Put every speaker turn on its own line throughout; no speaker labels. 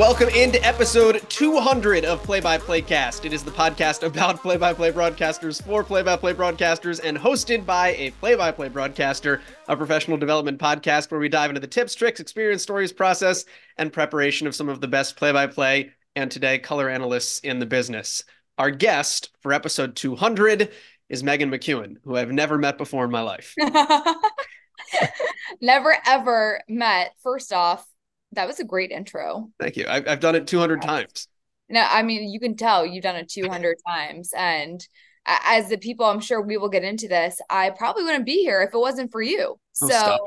Welcome into episode 200 of Play by Play Cast. It is the podcast about play by play broadcasters for play by play broadcasters and hosted by a play by play broadcaster, a professional development podcast where we dive into the tips, tricks, experience, stories, process, and preparation of some of the best play by play and today color analysts in the business. Our guest for episode 200 is Meghan McKeown, who I've never met before in my life.
never ever met. First off, that was a great intro.
Thank you. I've, I've done it 200 times.
No, I mean, you can tell you've done it 200 times. And as the people, I'm sure we will get into this, I probably wouldn't be here if it wasn't for you. Oh, so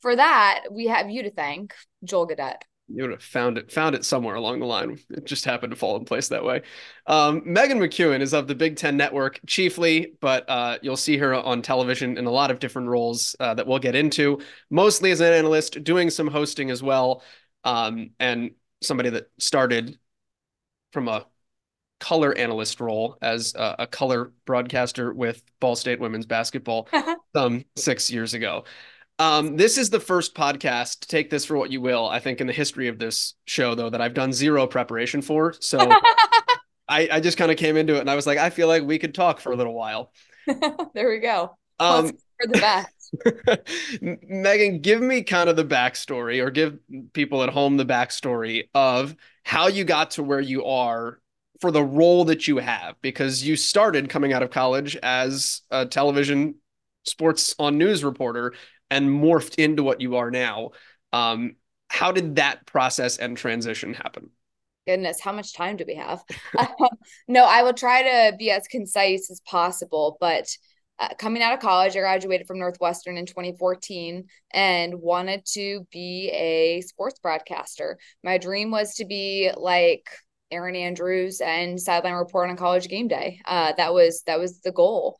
for that, we have you to thank, Joel Godett
you would have found it found it somewhere along the line. It just happened to fall in place that way. Um, Meghan McKeown is of the Big Ten Network chiefly, but uh, you'll see her on television in a lot of different roles uh, that we'll get into. Mostly as an analyst, doing some hosting as well, um, and somebody that started from a color analyst role as a, a color broadcaster with Ball State women's basketball some six years ago. Um, this is the first podcast. Take this for what you will. I think in the history of this show, though, that I've done zero preparation for. So I, I just kind of came into it and I was like, I feel like we could talk for a little while.
there we go. Um, for the best.
Meghan, give me kind of the backstory, or give people at home the backstory of how you got to where you are for the role that you have, because you started coming out of college as a television sports on news reporter and morphed into what you are now. Um, how did that process and transition happen?
Goodness, how much time do we have? no, I will try to be as concise as possible. But uh, coming out of college, I graduated from Northwestern in 2014 and wanted to be a sports broadcaster. My dream was to be like Erin Andrews and sideline report on college game day. Uh, that was that was the goal.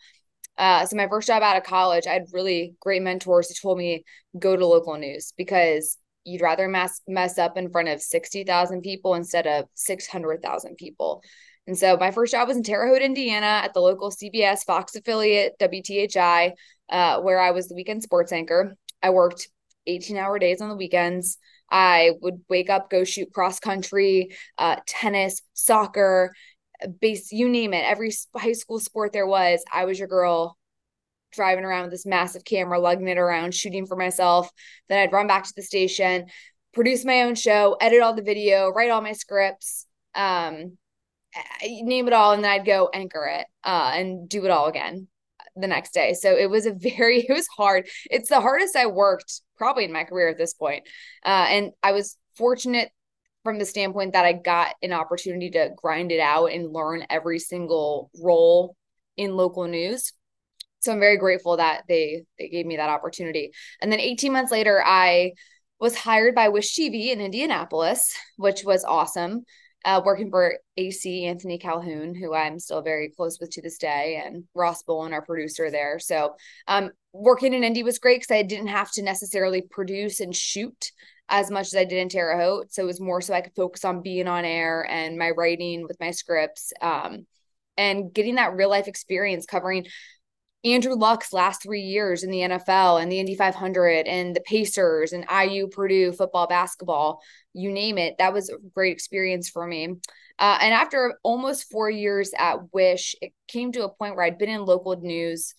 Uh, so my first job out of college, I had really great mentors who told me go to local news because you'd rather mess mess up in front of 60,000 people instead of 600,000 people. And so my first job was in Terre Haute, Indiana at the local CBS Fox affiliate, WTHI, uh, where I was the weekend sports anchor. I worked 18 hour days on the weekends. I would wake up, go shoot cross country, uh, tennis, soccer, base you name it every high school sport there was i was your girl driving around with this massive camera lugging it around shooting for myself. Then i'd run back to the station produce my own show edit all the video write all my scripts um name it all and then i'd go anchor it uh and do it all again the next day. So it was a very it was hard. It's the hardest i worked probably in my career at this point uh and i was fortunate from the standpoint that I got an opportunity to grind it out and learn every single role in local news. So I'm very grateful that they they gave me that opportunity. And then 18 months later, I was hired by Wish TV in Indianapolis, which was awesome. Uh, working for AC Anthony Calhoun, who I'm still very close with to this day, and Ross Bowen, our producer there. So, um, working in Indy was great because I didn't have to necessarily produce and shoot as much as I did in Terre Haute. So it was more so I could focus on being on air and my writing with my scripts um, and getting that real life experience covering Andrew Luck's last three years in the NFL and the Indy 500 and the Pacers and IU Purdue football, basketball, you name it. That was a great experience for me. Uh, and after almost four years at Wish, it came to a point where I'd been in local news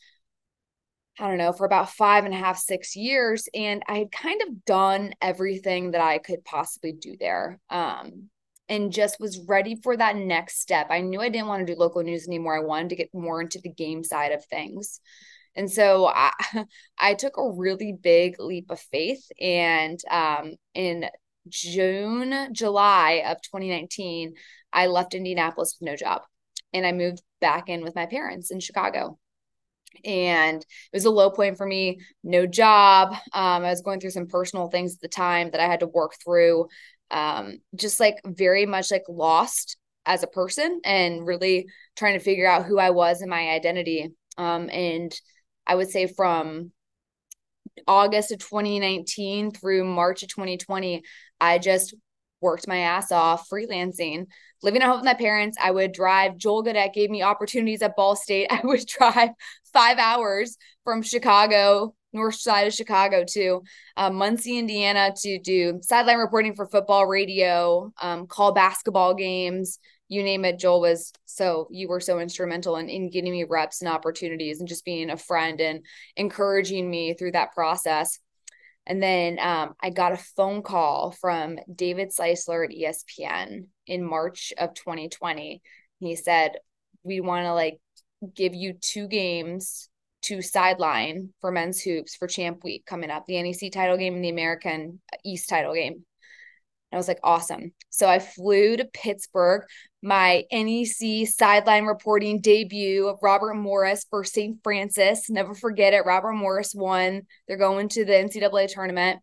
I don't know, for about five and a half, six years. And I had kind of done everything that I could possibly do there. Um, and just was ready for that next step. I knew I didn't want to do local news anymore. I wanted to get more into the game side of things. And so I, I took a really big leap of faith. And um, in June, July of 2019, I left Indianapolis with no job and I moved back in with my parents in Chicago and it was a low point for me no job. Um, i was going through some personal things at the time that i had to work through um, just like very much like lost as a person and really trying to figure out who i was and my identity. Um, and i would say from august of 2019 through march of 2020 i just worked my ass off freelancing, living at home with my parents. I would drive. Joel Godett gave me opportunities at Ball State. I would drive five hours from Chicago north side of Chicago to um, Muncie, Indiana to do sideline reporting for football radio, um, call basketball games, you name it. Joel was so, you were so instrumental in, in getting me reps and opportunities and just being a friend and encouraging me through that process. And then um, I got a phone call from David Seisler at ESPN in March of 2020. He said, We want to like give you two games to sideline for men's hoops for champ week coming up the NEC title game and the America East title game. I was like, awesome. So I flew to Pittsburgh, my NEC sideline reporting debut of Robert Morris for St. Francis. Never forget it. Robert Morris won. They're going to the NCAA tournament.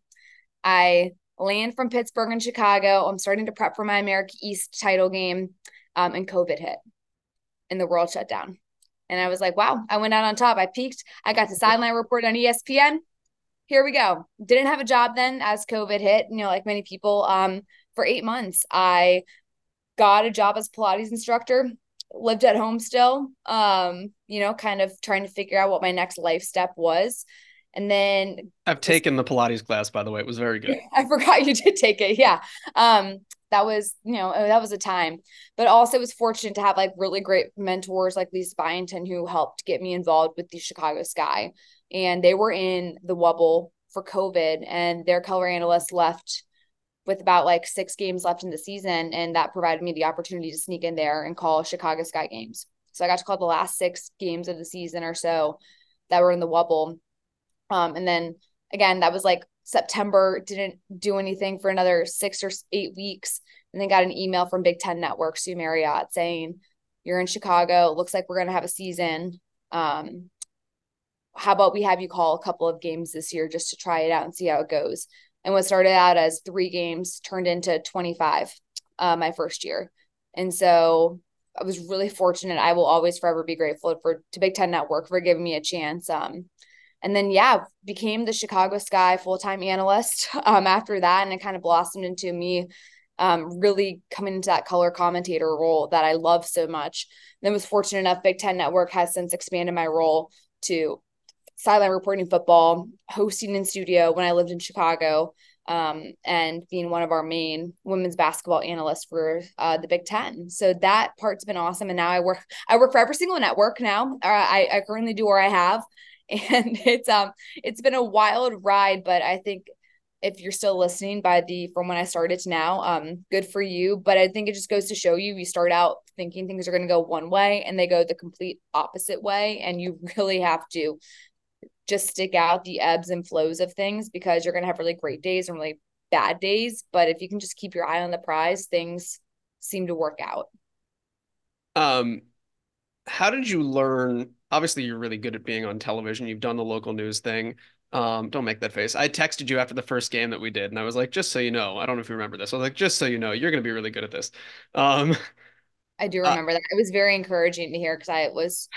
I land from Pittsburgh and Chicago. I'm starting to prep for my America East title game, um, and COVID hit and the world shut down. And I was like, wow, I went out on top. I peaked. I got the sideline report on ESPN. Here we go. Didn't have a job then as COVID hit, you know, like many people. Um, for eight months, I got a job as Pilates instructor, lived at home still, um, you know, kind of trying to figure out what my next life step was. And then
I've taken the Pilates class, by the way. It was very good.
I forgot you did take it. Yeah. Um, that was you know that was a time but also was fortunate to have like really great mentors like lisa byington who helped get me involved with the chicago sky and they were in the wubble for covid and their color analyst left with about like six games left in the season and that provided me the opportunity to sneak in there and call chicago sky games so i got to call the last six games of the season or so that were in the wubble, um, and then again that was like September, didn't do anything for another six or eight weeks. And then got an email from Big Ten Network, Sue Marriott, saying, You're in Chicago. Looks like we're going to have a season. Um, how about we have you call a couple of games this year just to try it out and see how it goes? And what started out as three games turned into 25 uh, my first year. And so I was really fortunate. I will always forever be grateful for to Big Ten Network for giving me a chance. Um, and then yeah became the chicago sky full-time analyst um, after that and it kind of blossomed into me um, really coming into that color commentator role that i love so much and then was fortunate enough big ten network has since expanded my role to sideline reporting football hosting in studio when i lived in chicago um, and being one of our main women's basketball analysts for uh, the Big Ten. So that part's been awesome. And now I work I work for every single network now. Uh, I, I currently do where I have and it's um it's been a wild ride but i think if you're still listening by the from when i started to now um good for you but i think it just goes to show you you start out thinking things are going to go one way and they go the complete opposite way and you really have to just stick out the ebbs and flows of things because you're going to have really great days and really bad days but if you can just keep your eye on the prize things seem to work out
um how did you learn obviously you're really good at being on television. You've done the local news thing. Um, don't make that face. I texted you after the first game that we did, and I was like, just so you know, I don't know if you remember this. I was like, just so you know, you're going to be really good at this. Um,
I do uh, remember uh, that. It was very encouraging to hear because I was,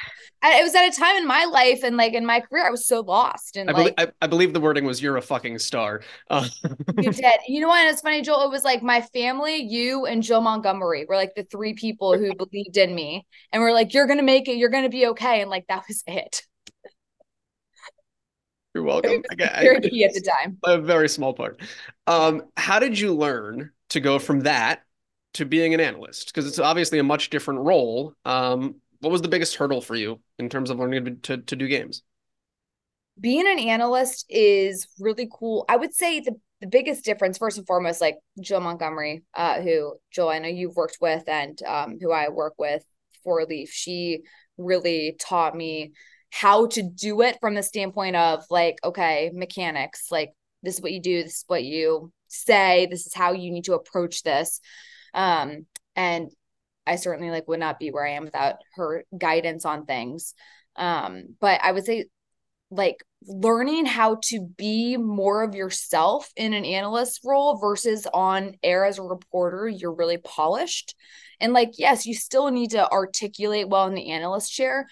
I, it was at a time in my life and like in my career, I was so lost. And
I,
like,
believe, I, I, believe the wording was "you're a fucking star." Uh,
you did. You know what? It's funny, Joel. It was like my family, you, and Joe Montgomery were like the three people who believed in me, and we're like, "You're gonna make it. You're gonna be okay." And like that was it.
You're welcome.
very key at the time.
A very small part. Um, how did you learn to go from that to being an analyst? Because it's obviously a much different role. Um, what was the biggest hurdle for you in terms of learning to, to do games?
Being an analyst is really cool. I would say the, the biggest difference, first and foremost, like Jill Montgomery, uh, who Jill, I know you've worked with and um, who I work with for Leaf, she really taught me how to do it from the standpoint of like, okay, mechanics, like this is what you do, this is what you say, this is how you need to approach this. Um, and I certainly like would not be where I am without her guidance on things. Um, but I would say like learning how to be more of yourself in an analyst role versus on air as a reporter, you're really polished. And like, yes, you still need to articulate well in the analyst chair,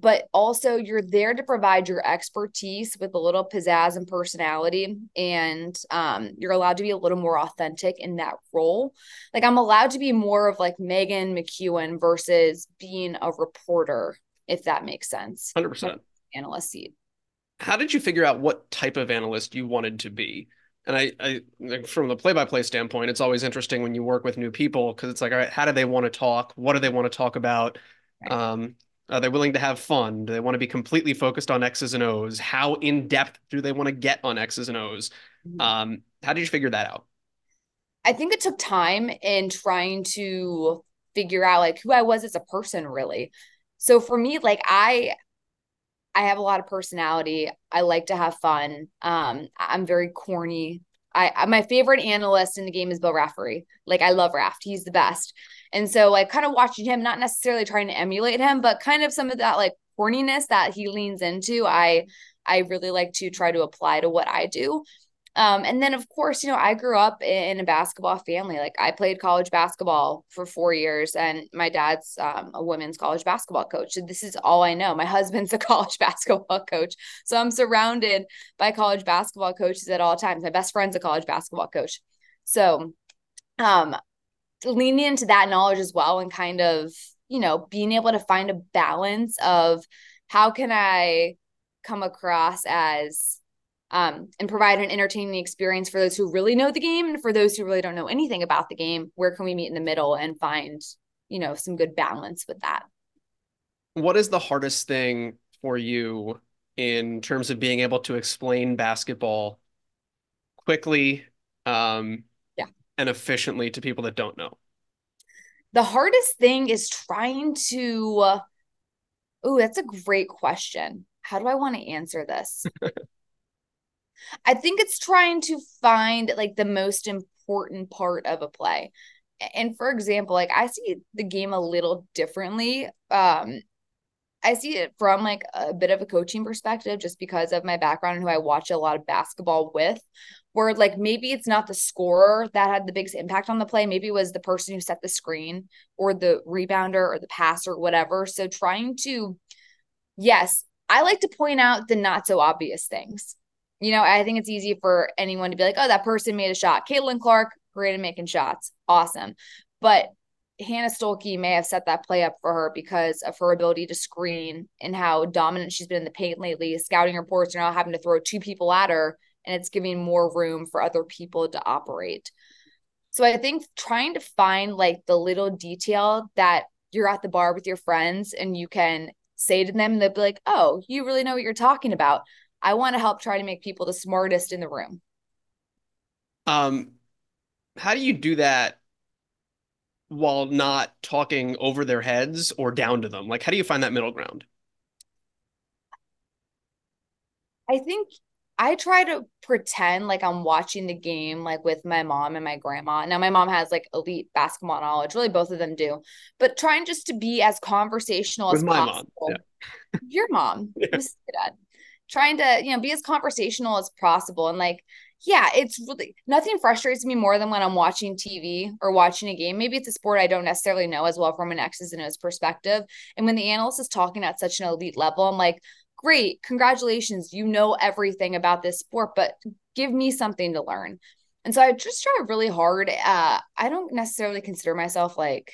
but also you're there to provide your expertise with a little pizzazz and personality and um, you're allowed to be a little more authentic in that role like i'm allowed to be more of like meghan mckeown versus being a reporter if that makes sense
100%
analyst seat
how did you figure out what type of analyst you wanted to be? And I, I from the play-by-play standpoint, it's always interesting when you work with new people because it's like, all right, how do they want to talk? What do they want to talk about? Um, are they willing to have fun? Do they want to be completely focused on X's and O's? How in depth do they want to get on X's and O's? Mm-hmm. Um, how did you figure that out?
I think it took time in trying to figure out like who I was as a person, really. So for me, like I I have a lot of personality. I like to have fun. Um, I'm very corny. I my favorite analyst in the game is Bill Raftery. Like I love Raft. He's the best. And so like kind of watching him, not necessarily trying to emulate him, but kind of some of that like corniness that he leans into, I I really like to try to apply to what I do. Um, and then of course, you know, I grew up in a basketball family. Like I played college basketball for four years, and my dad's um, a women's college basketball coach. So this is all I know. My husband's a college basketball coach, so I'm surrounded by college basketball coaches at all times. My best friend's a college basketball coach, so um, leaning into that knowledge as well, and kind of you know being able to find a balance of how can I come across as um, and provide an entertaining experience for those who really know the game and for those who really don't know anything about the game where can we meet in the middle and find you know some good balance with that
what is the hardest thing for you in terms of being able to explain basketball quickly um. And efficiently to people that don't know
the hardest thing is trying to uh, oh that's a great question how do i want to answer this I think it's trying to find like the most important part of a play. And for example, like I see the game a little differently. Um I see it from like a bit of a coaching perspective just because of my background and who I watch a lot of basketball with where like maybe it's not the scorer that had the biggest impact on the play maybe it was the person who set the screen or the rebounder or the passer or whatever so trying to yes I like to point out the not so obvious things you know, I think it's easy for anyone to be like, oh, that person made a shot. Caitlin Clark, great at making shots. Awesome. But Hannah Stuelke may have set that play up for her because of her ability to screen and how dominant she's been in the paint lately. Scouting reports are now having to throw two people at her, and it's giving more room for other people to operate. So I think trying to find like the little detail that you're at the bar with your friends and you can say to them, and they'll be like, oh, you really know what you're talking about. I want to help try to make people the smartest in the room.
Um, how do you do that while not talking over their heads or down to them? Like, how do you find that middle ground?
I think I try to pretend like I'm watching the game like with my mom and my grandma. Now my mom has like elite basketball knowledge. Really both of them do. But trying just to be as conversational with as possible. Mom. Yeah. Your mom. Yeah trying to you know be as conversational as possible and like yeah it's really nothing frustrates me more than when i'm watching tv or watching a game. Maybe it's a sport i don't necessarily know as well from an x's and o's perspective. And when the analyst is talking at such an elite level i'm like great congratulations. You know everything about this sport but give me something to learn. And so i just try really hard uh i don't necessarily consider myself like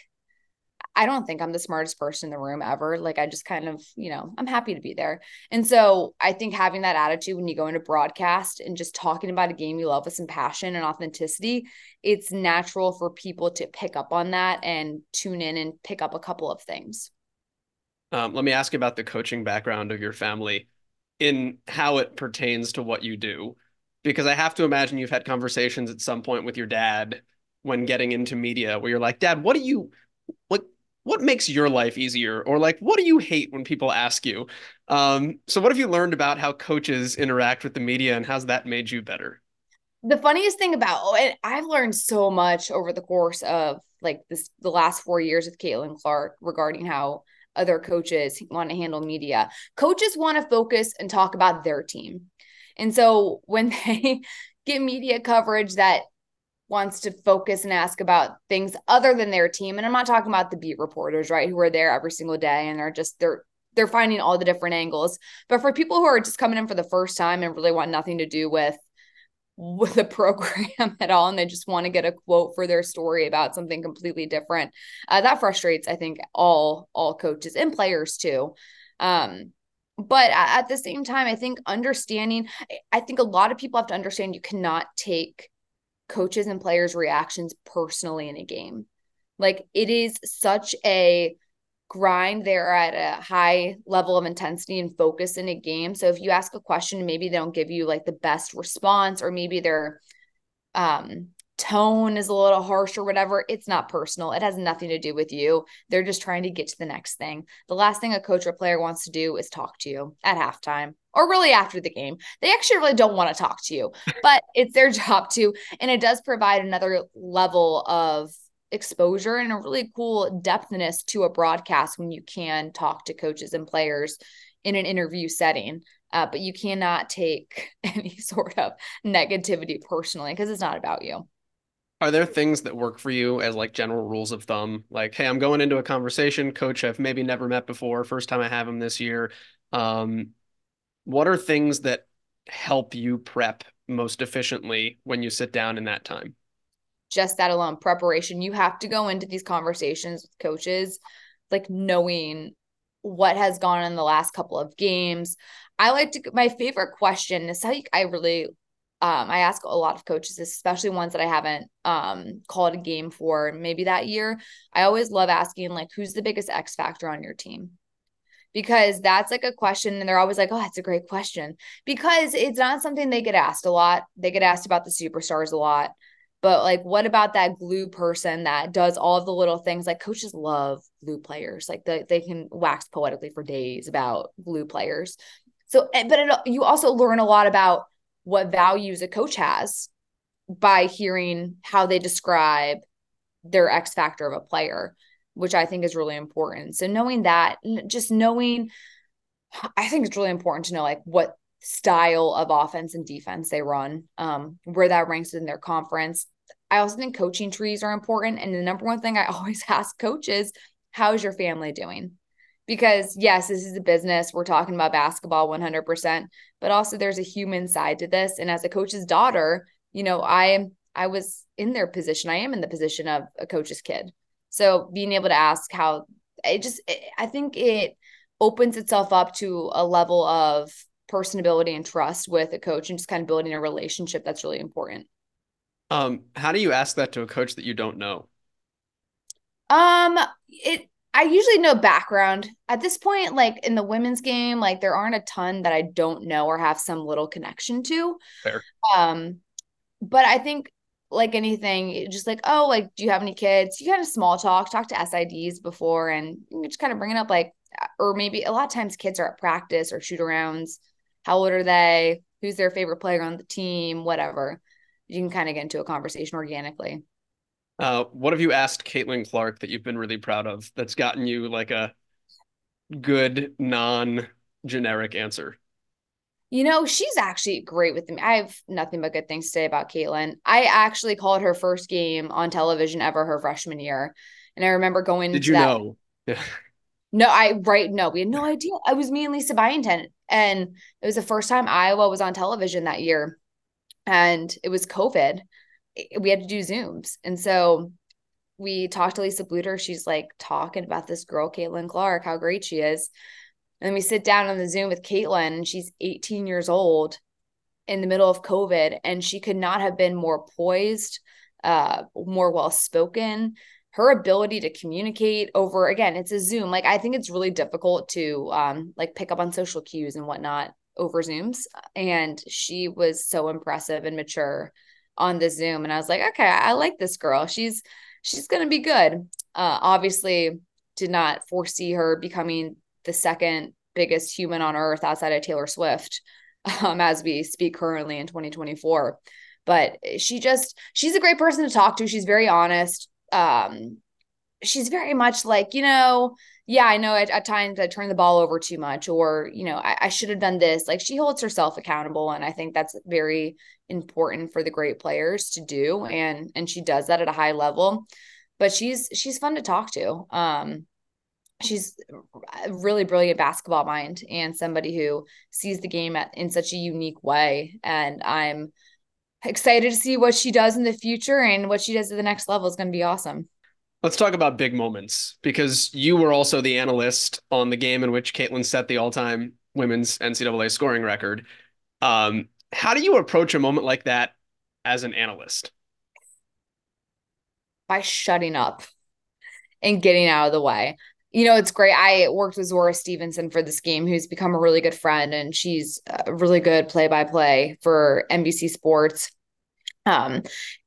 I don't think I'm the smartest person in the room ever. Like I just kind of, you know, I'm happy to be there. And so I think having that attitude when you go into broadcast and just talking about a game you love with some passion and authenticity, it's natural for people to pick up on that and tune in and pick up a couple of things.
Um, let me ask about the coaching background of your family in how it pertains to what you do. Because I have to imagine you've had conversations at some point with your dad when getting into media where you're like, Dad, what do you what what makes your life easier or like what do you hate when people ask you um, so what have you learned about how coaches interact with the media and how's that made you better
the funniest thing about oh, and I've learned so much over the course of like this the last four years with Caitlin Clark regarding how other coaches want to handle media. Coaches want to focus and talk about their team. And so when they get media coverage that wants to focus and ask about things other than their team. And i'm not talking about the beat reporters right who are there every single day and are just they're they're finding all the different angles. But for people who are just coming in for the first time and really want nothing to do with with the program at all and they just want to get a quote for their story about something completely different uh, that frustrates i think all all coaches and players too. Um but at the same time, I think understanding, I think a lot of people have to understand you cannot take coaches and players' reactions personally in a game. Like it is such a grind. They're at a high level of intensity and focus in a game. So if you ask a question, maybe they don't give you like the best response, or maybe they're um tone is a little harsh or whatever, it's not personal. It has nothing to do with you. They're just trying to get to the next thing. The last thing a coach or player wants to do is talk to you at halftime or really after the game. They actually really don't want to talk to you, but it's their job to. And it does provide another level of exposure and a really cool depthness to a broadcast when you can talk to coaches and players in an interview setting. Uh, but you cannot take any sort of negativity personally because it's not about you.
Are there things that work for you as like general rules of thumb? Like, hey, I'm going into a conversation, coach I've maybe never met before, first time I have him this year. Um, what are things that help you prep most efficiently when you sit down in that time?
Just that alone, preparation. You have to go into these conversations with coaches, like knowing what has gone in the last couple of games. I like to, my favorite question is how I really um, I ask a lot of coaches, especially ones that I haven't um, called a game for maybe that year. I always love asking, like, who's the biggest X factor on your team? Because that's like a question, and they're always like, oh, that's a great question. Because it's not something they get asked a lot. They get asked about the superstars a lot. But like, what about that glue person that does all the little things? Like coaches love glue players. Like the, they can wax poetically for days about glue players. So, but it, you also learn a lot about what values a coach has by hearing how they describe their X factor of a player, which I think is really important. So knowing that, just knowing, I think it's really important to know like what style of offense and defense they run, um, where that ranks in their conference. I also think coaching trees are important. And the number one thing I always ask coaches, how's your family doing? Because yes, this is a business. We're talking about basketball 100%, but also there's a human side to this. And as a coach's daughter, you know, I I was in their position. I am in the position of a coach's kid. So being able to ask how it just it, I think it opens itself up to a level of personability and trust with a coach and just kind of building a relationship that's really important.
Um, how do you ask that to a coach that you don't know?
Um, it I usually know background at this point. Like in the women's game, like there aren't a ton that I don't know or have some little connection to.
Fair.
Um, but I think like anything, just like oh, like do you have any kids? You kind of small talk, talk to SIDs before, and just kind of bring it up like, or maybe a lot of times kids are at practice or shoot arounds. How old are they? Who's their favorite player on the team? Whatever. You can kind of get into a conversation organically.
Uh, what have you asked Caitlin Clark that you've been really proud of that's gotten you like a good non-generic answer?
You know, she's actually great with me. I have nothing but good things to say about Caitlin. I actually called her first game on television ever her freshman year. And I remember going
Did you that. know?
no, I right no, we had no idea. I was me and Lisa Byington. And it was the first time Iowa was on television that year. And it was COVID we had to do Zooms. And so we talked to Lisa Bluder. She's like talking about this girl, Caitlin Clark, how great she is. And then we sit down on the Zoom with Caitlin, and she's 18 years old in the middle of COVID, and she could not have been more poised, uh, more well spoken. Her ability to communicate over again, it's a Zoom. Like I think it's really difficult to um, like pick up on social cues and whatnot over Zooms. And she was so impressive and mature on the Zoom. And I was like, okay, I like this girl. She's she's gonna be good. Uh, obviously, did not foresee her becoming the second biggest human on earth outside of Taylor Swift, um, as we speak currently in 2024. But she just she's a great person to talk to. She's very honest. Um, she's very much like you know yeah i know at, at times i turn the ball over too much or you know I, I should have done this. Like she holds herself accountable and i think that's very important for the great players to do and and she does that at a high level. But she's she's fun to talk to. Um she's a really brilliant basketball mind and somebody who sees the game at, in such a unique way and i'm excited to see what she does in the future and what she does at the next level is going to be awesome
Let's talk about big moments because you were also the analyst on the game in which Caitlin set the all-time women's NCAA scoring record. Um, how do you approach a moment like that as an analyst?
By shutting up and getting out of the way. You know, it's great. I worked with Zora Stevenson for this game, who's become a really good friend, and she's a really good play by play for NBC Sports. Um,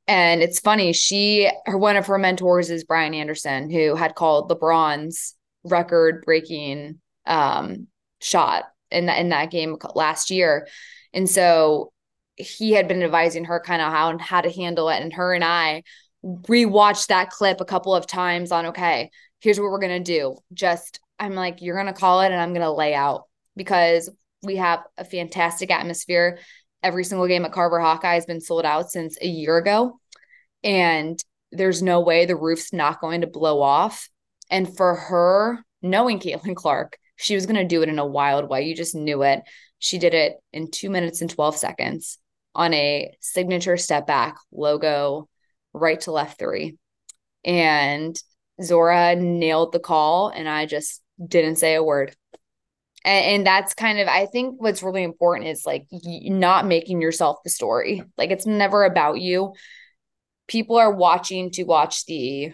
and it's funny, she her one of her mentors is Brian Anderson, who had called LeBron's record breaking um shot in that in that game last year. And so he had been advising her kind of how how to handle it. And her and I rewatched that clip a couple of times on okay, here's what we're gonna do. Just I'm like, you're gonna call it and I'm gonna lay out because we have a fantastic atmosphere every single game at Carver Hawkeye has been sold out since a year ago. And there's no way the roof's not going to blow off. And for her, knowing Caitlin Clark, she was going to do it in a wild way. You just knew it. She did it in two minutes and 12 seconds on a signature step back logo, right to left three. And Zora nailed the call, and I just didn't say a word and, and that's kind of i think what's really important is like not making yourself the story. Like it's never about you. People are watching to watch the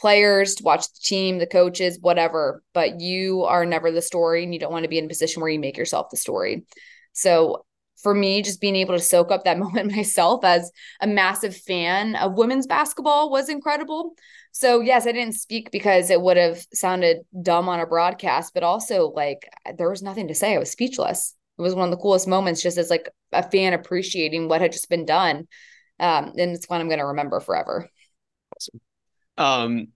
players to watch the team the coaches whatever but you are never the story and you don't want to be in a position where you make yourself the story. So for me, just being able to soak up that moment myself as a massive fan of women's basketball was incredible. So, yes, I didn't speak because it would have sounded dumb on a broadcast, but also like there was nothing to say. I was speechless. It was one of the coolest moments just as like a fan appreciating what had just been done. Um, and it's one I'm going to remember forever.
Awesome. Um,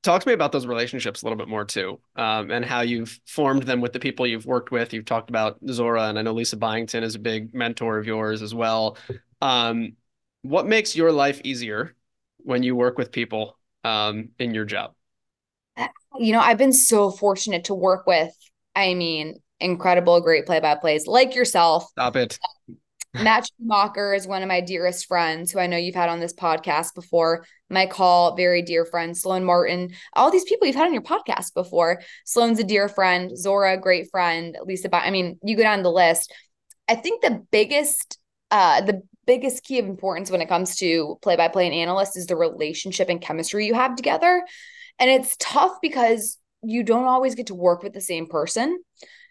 talk to me about those relationships a little bit more too, um, and how you've formed them with the people you've worked with. You've talked about Zora, and I know Lisa Byington is a big mentor of yours as well. Um, what makes your life easier when you work with people um, in your job?
You know, I've been so fortunate to work with. I mean, incredible, great play-by-plays like yourself.
Stop it.
Matt Schumacher is one of my dearest friends who I know you've had on this podcast before. Mike Hall, very dear friend. Sloan Martin, all these people you've had on your podcast before. Sloan's a dear friend. Zora, great friend. Lisa, I mean, you go down the list. I think the biggest, uh, the biggest key of importance when it comes to play by play and analyst is the relationship and chemistry you have together. And it's tough because you don't always get to work with the same person.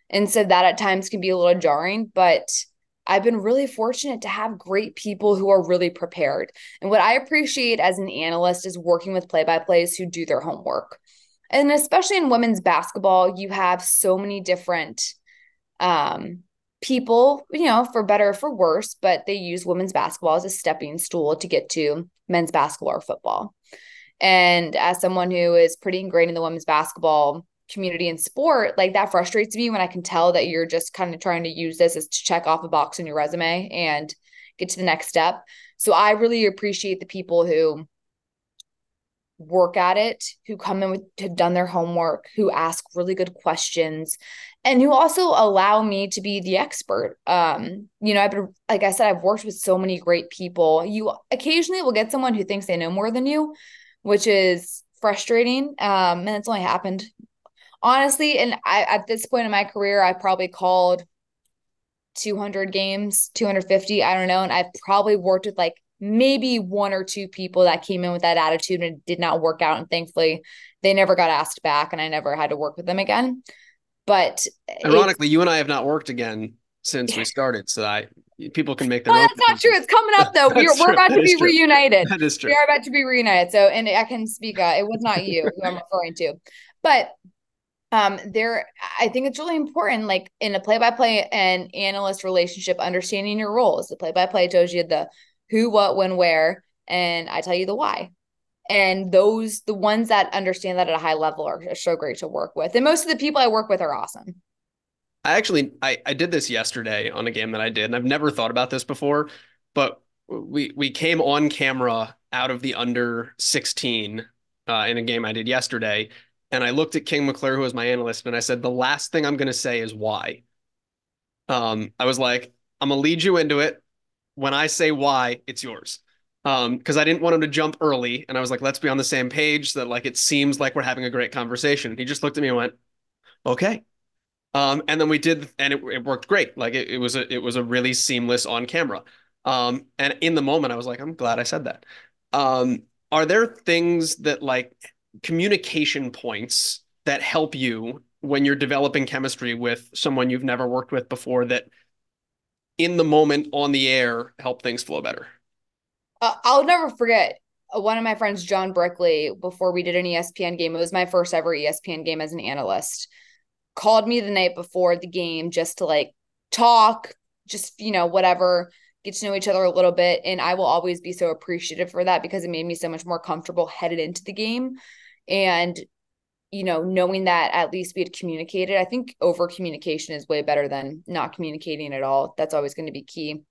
And so that at times can be a little jarring, but I've been really fortunate to have great people who are really prepared. And what I appreciate as an analyst is working with play by plays who do their homework. And especially in women's basketball, you have so many different um, people, you know, for better or for worse, but they use women's basketball as a stepping stool to get to men's basketball or football. And as someone who is pretty ingrained in the women's basketball community and sport, like that frustrates me when I can tell that you're just kind of trying to use this as to check off a box on your resume and get to the next step. So I really appreciate the people who work at it, who come in with have done their homework, who ask really good questions, and who also allow me to be the expert. Um, you know, I've been like I said, I've worked with so many great people. You occasionally will get someone who thinks they know more than you, which is frustrating. Um, and it's only happened honestly, and I at this point in my career, I probably called 200 games, 250, I don't know, and I've probably worked with like maybe one or two people that came in with that attitude and it did not work out and thankfully they never got asked back and I never had to work with them again. But
ironically, you and I have not worked again since we started, so I people can make
their well, that's not true. It's coming up though. we're, we're about to be true. reunited.
That is true.
We are about to be reunited. So, and I can speak. Uh, it was not you who I'm referring to, but um there i think it's really important like in a play-by-play and analyst relationship understanding your roles the play-by-play tells you the who what when where and i tell you the why and those the ones that understand that at a high level are, so great to work with and most of the people i work with are awesome
i actually I, I did this yesterday on a game that i did and i've never thought about this before but we we came on camera out of the under 16 uh, in a game i did yesterday and I looked at King McClure, who was my analyst, and I said, the last thing I'm going to say is why. Um, I was like, I'm going to lead you into it. When I say why, it's yours. Um, because I didn't want him to jump early. And I was like, let's be on the same page so that like it seems like we're having a great conversation. And he just looked at me and went, okay. Um, and then we did, and it, it worked great. Like it, it was a it was a really seamless on camera. Um, and in the moment, I was like, I'm glad I said that. Um, are there things that like communication points that help you when you're developing chemistry with someone you've never worked with before that in the moment on the air help things flow better?
Uh, I'll never forget uh, one of my friends, John Brickley, before we did an ESPN game. It was my first ever ESPN game as an analyst. Called me the night before the game just to like talk, just, you know, whatever, get to know each other a little bit. And I will always be so appreciative for that because it made me so much more comfortable headed into the game. And you know, knowing that at least we had communicated, I think over communication is way better than not communicating at all. That's always going to be key.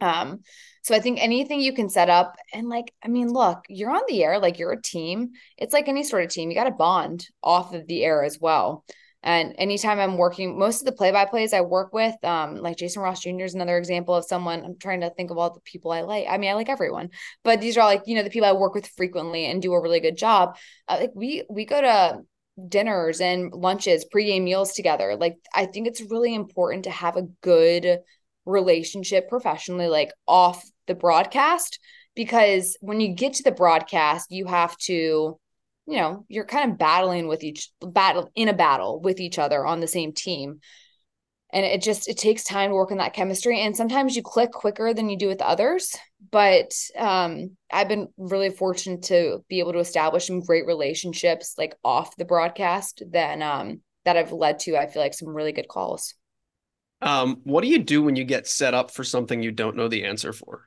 Um, so I think anything you can set up and like, I mean, look, you're on the air, like you're a team. It's like any sort of team. You got to bond off of the air as well. And anytime I'm working, most of the play by plays I work with, um, like Jason Ross Jr. is another example of someone I'm trying to think of all the people I like. I mean, I like everyone, but these are like, you know, the people I work with frequently and do a really good job. Uh, like we, we go to dinners and lunches, pregame meals together. Like, I think it's really important to have a good relationship professionally, like off the broadcast, because when you get to the broadcast, you have to you know you're kind of battling with each battle in a battle with each other on the same team. And it just it takes time to work on that chemistry. And sometimes you click quicker than you do with others. But um i've been really fortunate to be able to establish some great relationships like off the broadcast then um that have led to i feel like some really good calls.
Um what do you do when you get set up for something you don't know the answer for?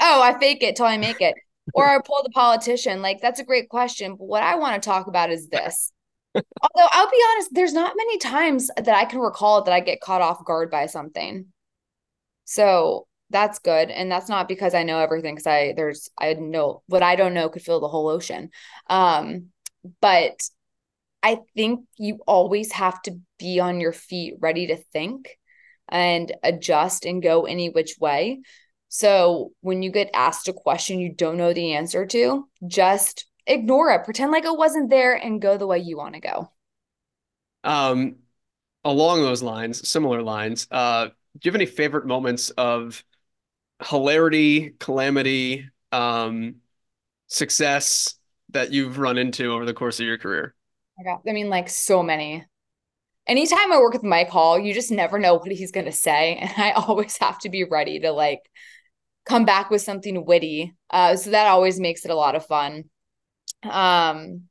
Oh i fake it till i make it or I pull the politician. Like that's a great question. But what I want to talk about is this. Although I'll be honest, there's not many times that I can recall that I get caught off guard by something. So that's good. And that's not because I know everything because I there's I know what I don't know could fill the whole ocean. Um, but I think you always have to be on your feet, ready to think and adjust and go any which way. So when you get asked a question you don't know the answer to, just ignore it, pretend like it wasn't there, and go the way you want to go.
Um, along those lines, similar lines, uh, do you have any favorite moments of hilarity, calamity, um, success that you've run into over the course of your career?
I got I mean, like so many. Anytime I work with Mike Hall, you just never know what he's going to say. And I always have to be ready to like come back with something witty. Uh, so that always makes it a lot of fun. Um,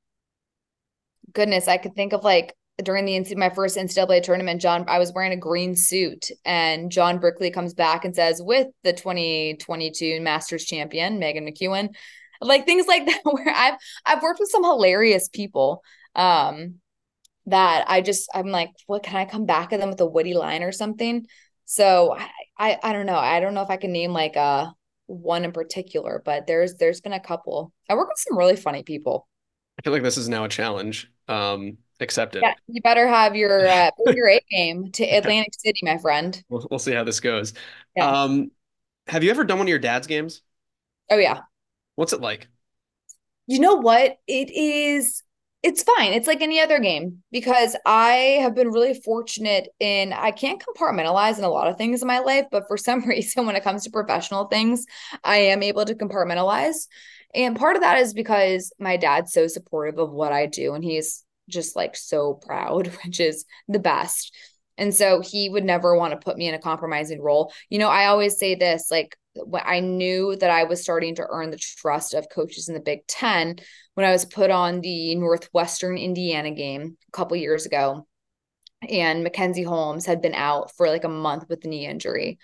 goodness, I could think of like during the my first NCAA tournament, John, I was wearing a green suit, and John Brickley comes back and says, with the 2022 Masters champion Meghan McKeown, like things like that, where I've I've worked with some hilarious people. Um, that I just I'm like, what can I come back at them with a witty line or something? So I, I, don't know. I don't know if I can name like a uh, one in particular, but there's there's been a couple. I work with some really funny people.
I feel like this is now a challenge. Um, accepted.
Yeah, you better have your uh, your A game to Atlantic City, my friend.
We'll, we'll see how this goes. Yeah. Um, have you ever done one of your dad's games?
Oh yeah.
What's it like?
You know what? It is it's fine. It's like any other game because I have been really fortunate in I can't compartmentalize in a lot of things in my life, but for some reason when it comes to professional things, I am able to compartmentalize. And part of that is because my dad's so supportive of what I do and he's just like so proud, which is the best. And so he would never want to put me in a compromising role. You know, I always say this like I knew that I was starting to earn the trust of coaches in the Big Ten when I was put on the Northwestern Indiana game a couple years ago. And Mackenzie Holmes had been out for like a month with a knee injury.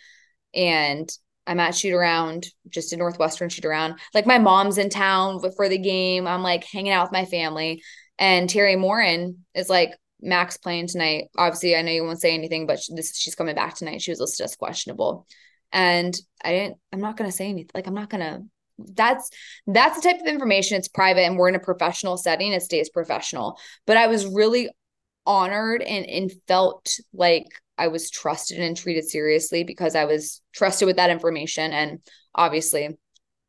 And I'm at shoot around, just in Northwestern shoot around. Like my mom's in town for the game. I'm like hanging out with my family. And Teri Moren is like, Max playing tonight. Obviously, I know you won't say anything, but this she's coming back tonight. She was listed as questionable and i didn't i'm not going to say anything like i'm not going to that's that's the type of information it's private and we're in a professional setting it stays professional. But i was really honored and and felt like i was trusted and treated seriously because i was trusted with that information and obviously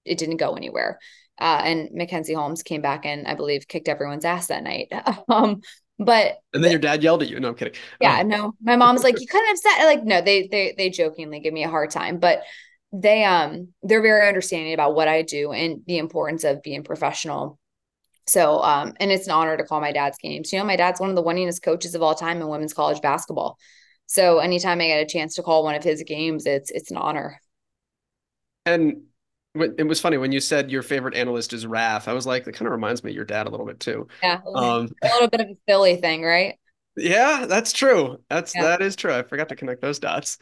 it didn't go anywhere. Uh, and mackenzie holmes came back and i believe kicked everyone's ass that night. Um But
and then your dad yelled at you. No, I'm kidding.
Yeah, um. no. My mom's like, you kind of upset. Like, no, they they they jokingly give me a hard time, but they um they're very understanding about what I do and the importance of being professional. So um and it's an honor to call my dad's games. You know, my dad's one of the winningest coaches of all time in women's college basketball. So anytime I get a chance to call one of his games, it's it's an honor.
And it was funny when you said your favorite analyst is Raf. I was like, that kind of reminds me of your dad a little bit too.
Yeah, um, a little bit of a Philly thing, right?
Yeah, that's true. That's yeah. that is true. I forgot to connect those dots.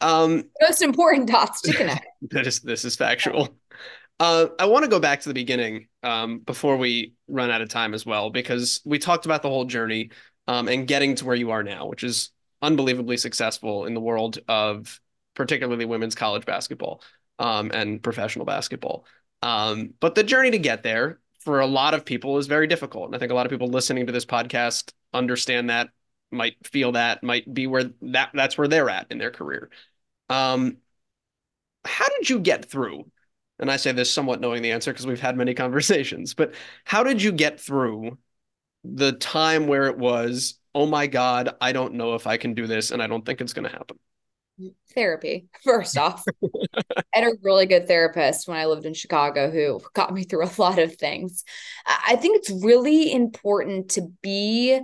Um,
Most important dots to connect.
that is this is factual. Uh, I want to go back to the beginning um, before we run out of time as well, because we talked about the whole journey um, and getting to where you are now, which is unbelievably successful in the world of particularly women's college basketball um, and professional basketball. Um, but the journey to get there for a lot of people is very difficult. And I think a lot of people listening to this podcast understand that, might feel that, might be where that that's where they're at in their career. Um, how did you get through? And I say this somewhat knowing the answer because we've had many conversations, but how did you get through the time where it was, oh my God, I don't know if I can do this and I don't think it's going to happen?
Therapy first off. I had a really good therapist when i lived in chicago who got me through a lot of things. I think it's really important to be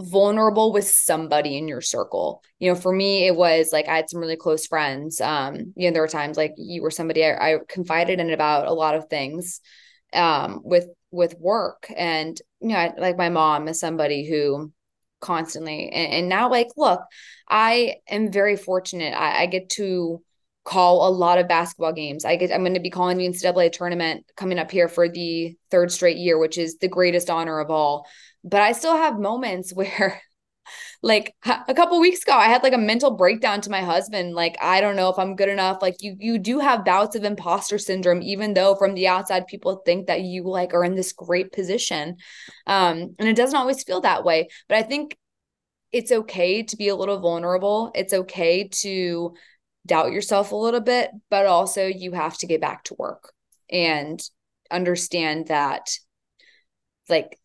vulnerable with somebody in your circle. You know for me it was like i had some really close friends. Um you know there were times like you were somebody i, I confided in about a lot of things um with with work. And you know I, like my mom is somebody who constantly. And, and now, like, look, I am very fortunate. I, I, get to call a lot of basketball games. I get I'm going to be calling the NCAA tournament coming up here for the third straight year, which is the greatest honor of all. But I still have moments where like a couple weeks ago i had like a mental breakdown to my husband. Like i don't know if i'm good enough. Like you you do have bouts of imposter syndrome even though from the outside people think that you like are in this great position. Um and it doesn't always feel that way. But i think it's okay to be a little vulnerable. It's okay to doubt yourself a little bit but also you have to get back to work and understand that like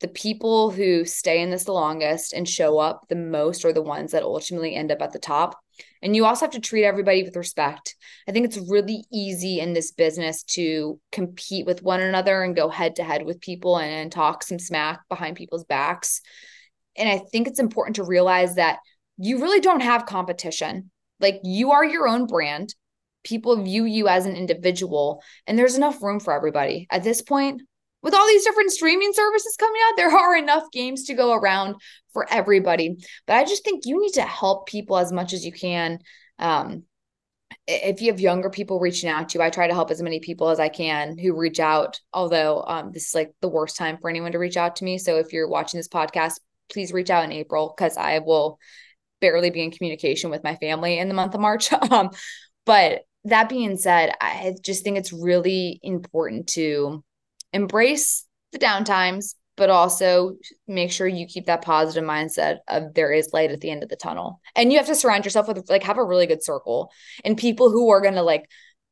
the people who stay in this the longest and show up the most are the ones that ultimately end up at the top. And you also have to treat everybody with respect. I think it's really easy in this business to compete with one another and go head to head with people and, and talk some smack behind people's backs. And I think it's important to realize that you really don't have competition. Like you are your own brand. People view you as an individual, and there's enough room for everybody. At this point, with all these different streaming services coming out, there are enough games to go around for everybody. But I just think you need to help people as much as you can. Um, if you have younger people reaching out to you, I try to help as many people as I can who reach out. Although um, this is like the worst time for anyone to reach out to me. So if you're watching this podcast, please reach out in April because I will barely be in communication with my family in the month of March. um, but that being said, I just think it's really important to embrace the downtimes, but also make sure you keep that positive mindset of there is light at the end of the tunnel. And you have to surround yourself with like have a really good circle and people who are going to like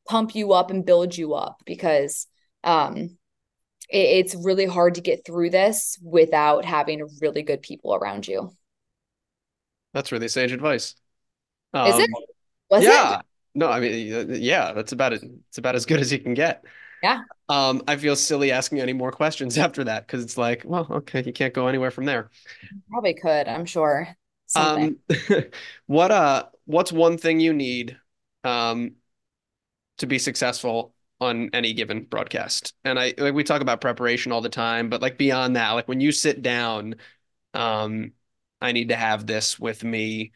pump you up and build you up because um it, it's really hard to get through this without having really good people around you.
That's really sage advice.
Um, is it? Um, Was
yeah. It? No, I mean, yeah, that's about it. It's about as good as you can get.
Yeah.
Um, I feel silly asking any more questions after that because it's like, well, okay, you can't go anywhere from there.
Probably could, I'm sure.
Something. Um, what uh, what's one thing you need, um, to be successful on any given broadcast? And I like we talk about preparation all the time, but like beyond that, like when you sit down, um, I need to have this with me.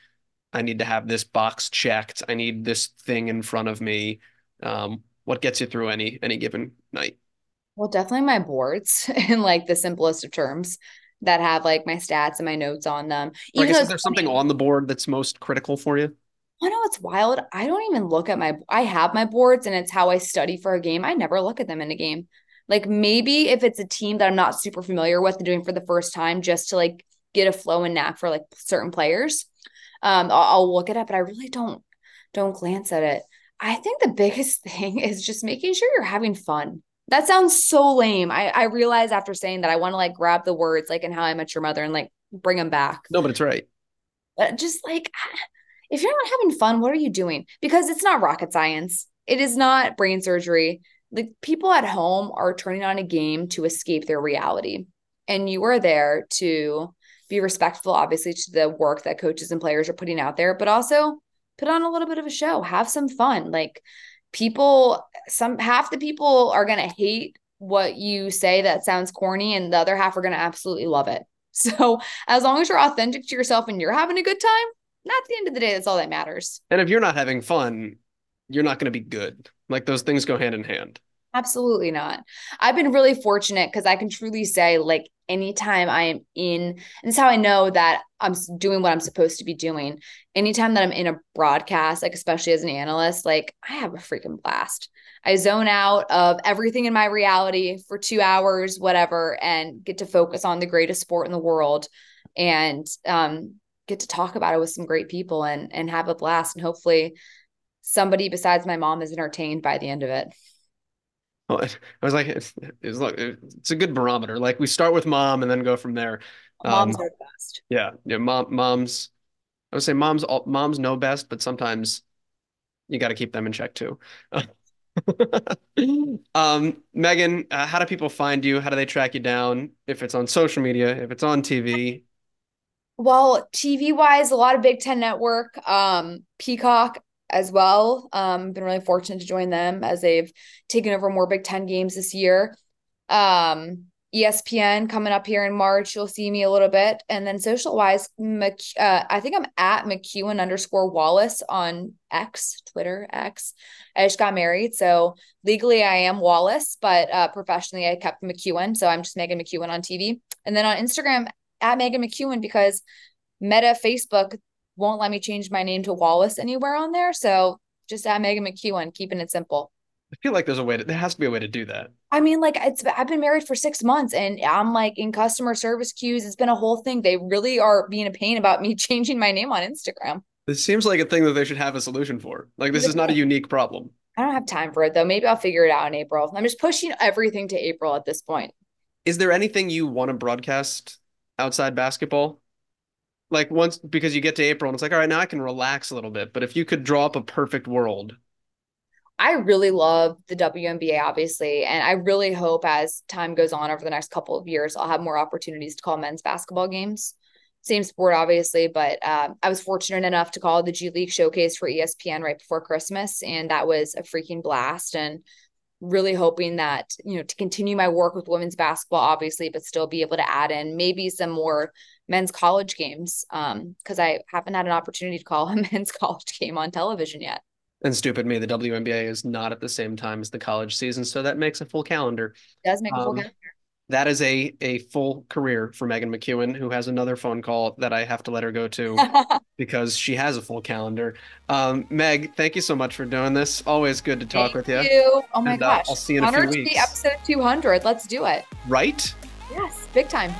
I need to have this box checked. I need this thing in front of me. Um, what gets you through any any given night?
Well, definitely my boards in like the simplest of terms that have like my stats and my notes on them.
Even I guess is there something on the board that's most critical for you?
I know it's wild. I don't even look at my I have my boards and it's how I study for a game. I never look at them in a game. Like maybe if it's a team that I'm not super familiar with and doing for the first time just to like get a flow and knack for like certain players. Um, I'll, I'll look at it, but I really don't don't glance at it. I think the biggest thing is just making sure you're having fun. That sounds so lame. I, I realize after saying that I want to like grab the words like in How I Met Your Mother and like bring them back.
No, but it's right.
But just like if you're not having fun, what are you doing? Because it's not rocket science. It is not brain surgery. Like people at home are turning on a game to escape their reality. And you are there to be respectful, obviously, to the work that coaches and players are putting out there, but also put on a little bit of a show, have some fun. Like people, some half the people are going to hate what you say that sounds corny, and the other half are going to absolutely love it. So as long as you're authentic to yourself and you're having a good time, at the end of the day, that's all that matters.
And if you're not having fun, you're not going to be good. Like those things go hand in hand.
Absolutely not. I've been really fortunate because I can truly say, like, anytime I am in, and this is how I know that I'm doing what I'm supposed to be doing. Anytime that I'm in a broadcast, like, especially as an analyst, like, I have a freaking blast. I zone out of everything in my reality for two hours, whatever, and get to focus on the greatest sport in the world and um, get to talk about it with some great people and and have a blast. And hopefully, somebody besides my mom is entertained by the end of it.
I was like, it's, it's like it's a good barometer. Like we start with mom and then go from there.
Moms um, are best.
Yeah, yeah. Mom, moms. I would say moms. All, moms know best, but sometimes you got to keep them in check too. um, Meghan, uh, how do people find you? How do they track you down? If it's on social media, if it's on TV.
Well, TV wise, a lot of Big Ten Network, um, Peacock as well. Um, been really fortunate to join them as they've taken over more Big Ten games this year. Um, ESPN coming up here in March. You'll see me a little bit. And then social wise, uh, I think I'm at McKeown underscore Wallace on X, Twitter X. I just got married. So legally I am Wallace, but uh, professionally I kept McKeown. So I'm just Meghan McKeown on TV. And then on Instagram at Meghan McKeown because Meta Facebook won't let me change my name to Wallace anywhere on there. So just at Meghan McKeown, keeping it simple.
I feel like there's a way to, there has to be a way to do that.
I mean, like it's, I've been married for six months and I'm like in customer service queues. It's been a whole thing. They really are being a pain about me changing my name on Instagram.
This seems like a thing that they should have a solution for. Like this is not a unique problem.
I don't have time for it though. Maybe I'll figure it out in April. I'm just pushing everything to April at this point.
Is there anything you want to broadcast outside basketball? Like once because you get to April and it's like, all right, now I can relax a little bit. But if you could draw up a perfect world.
I really love the WNBA, obviously. And I really hope as time goes on over the next couple of years, I'll have more opportunities to call men's basketball games. Same sport, obviously, but um, I was fortunate enough to call the G League showcase for ESPN right before Christmas. And that was a freaking blast. And really hoping that you know to continue my work with women's basketball obviously but still be able to add in maybe some more men's college games um because i haven't had an opportunity to call a men's college game on television yet.
And stupid me the WNBA is not at the same time as the college season so that makes a full calendar.
It does make a full um, calendar
that is a a full career for Meghan McKeown, who has another phone call that I have to let her go to because she has a full calendar. Um, Meg, thank you so much for doing this. Always good to talk
thank
with
you. you. Oh my
and,
gosh!
Uh, I'll see you in Honor a few
weeks. To be episode 200. Let's do it.
Right?
Yes, big time.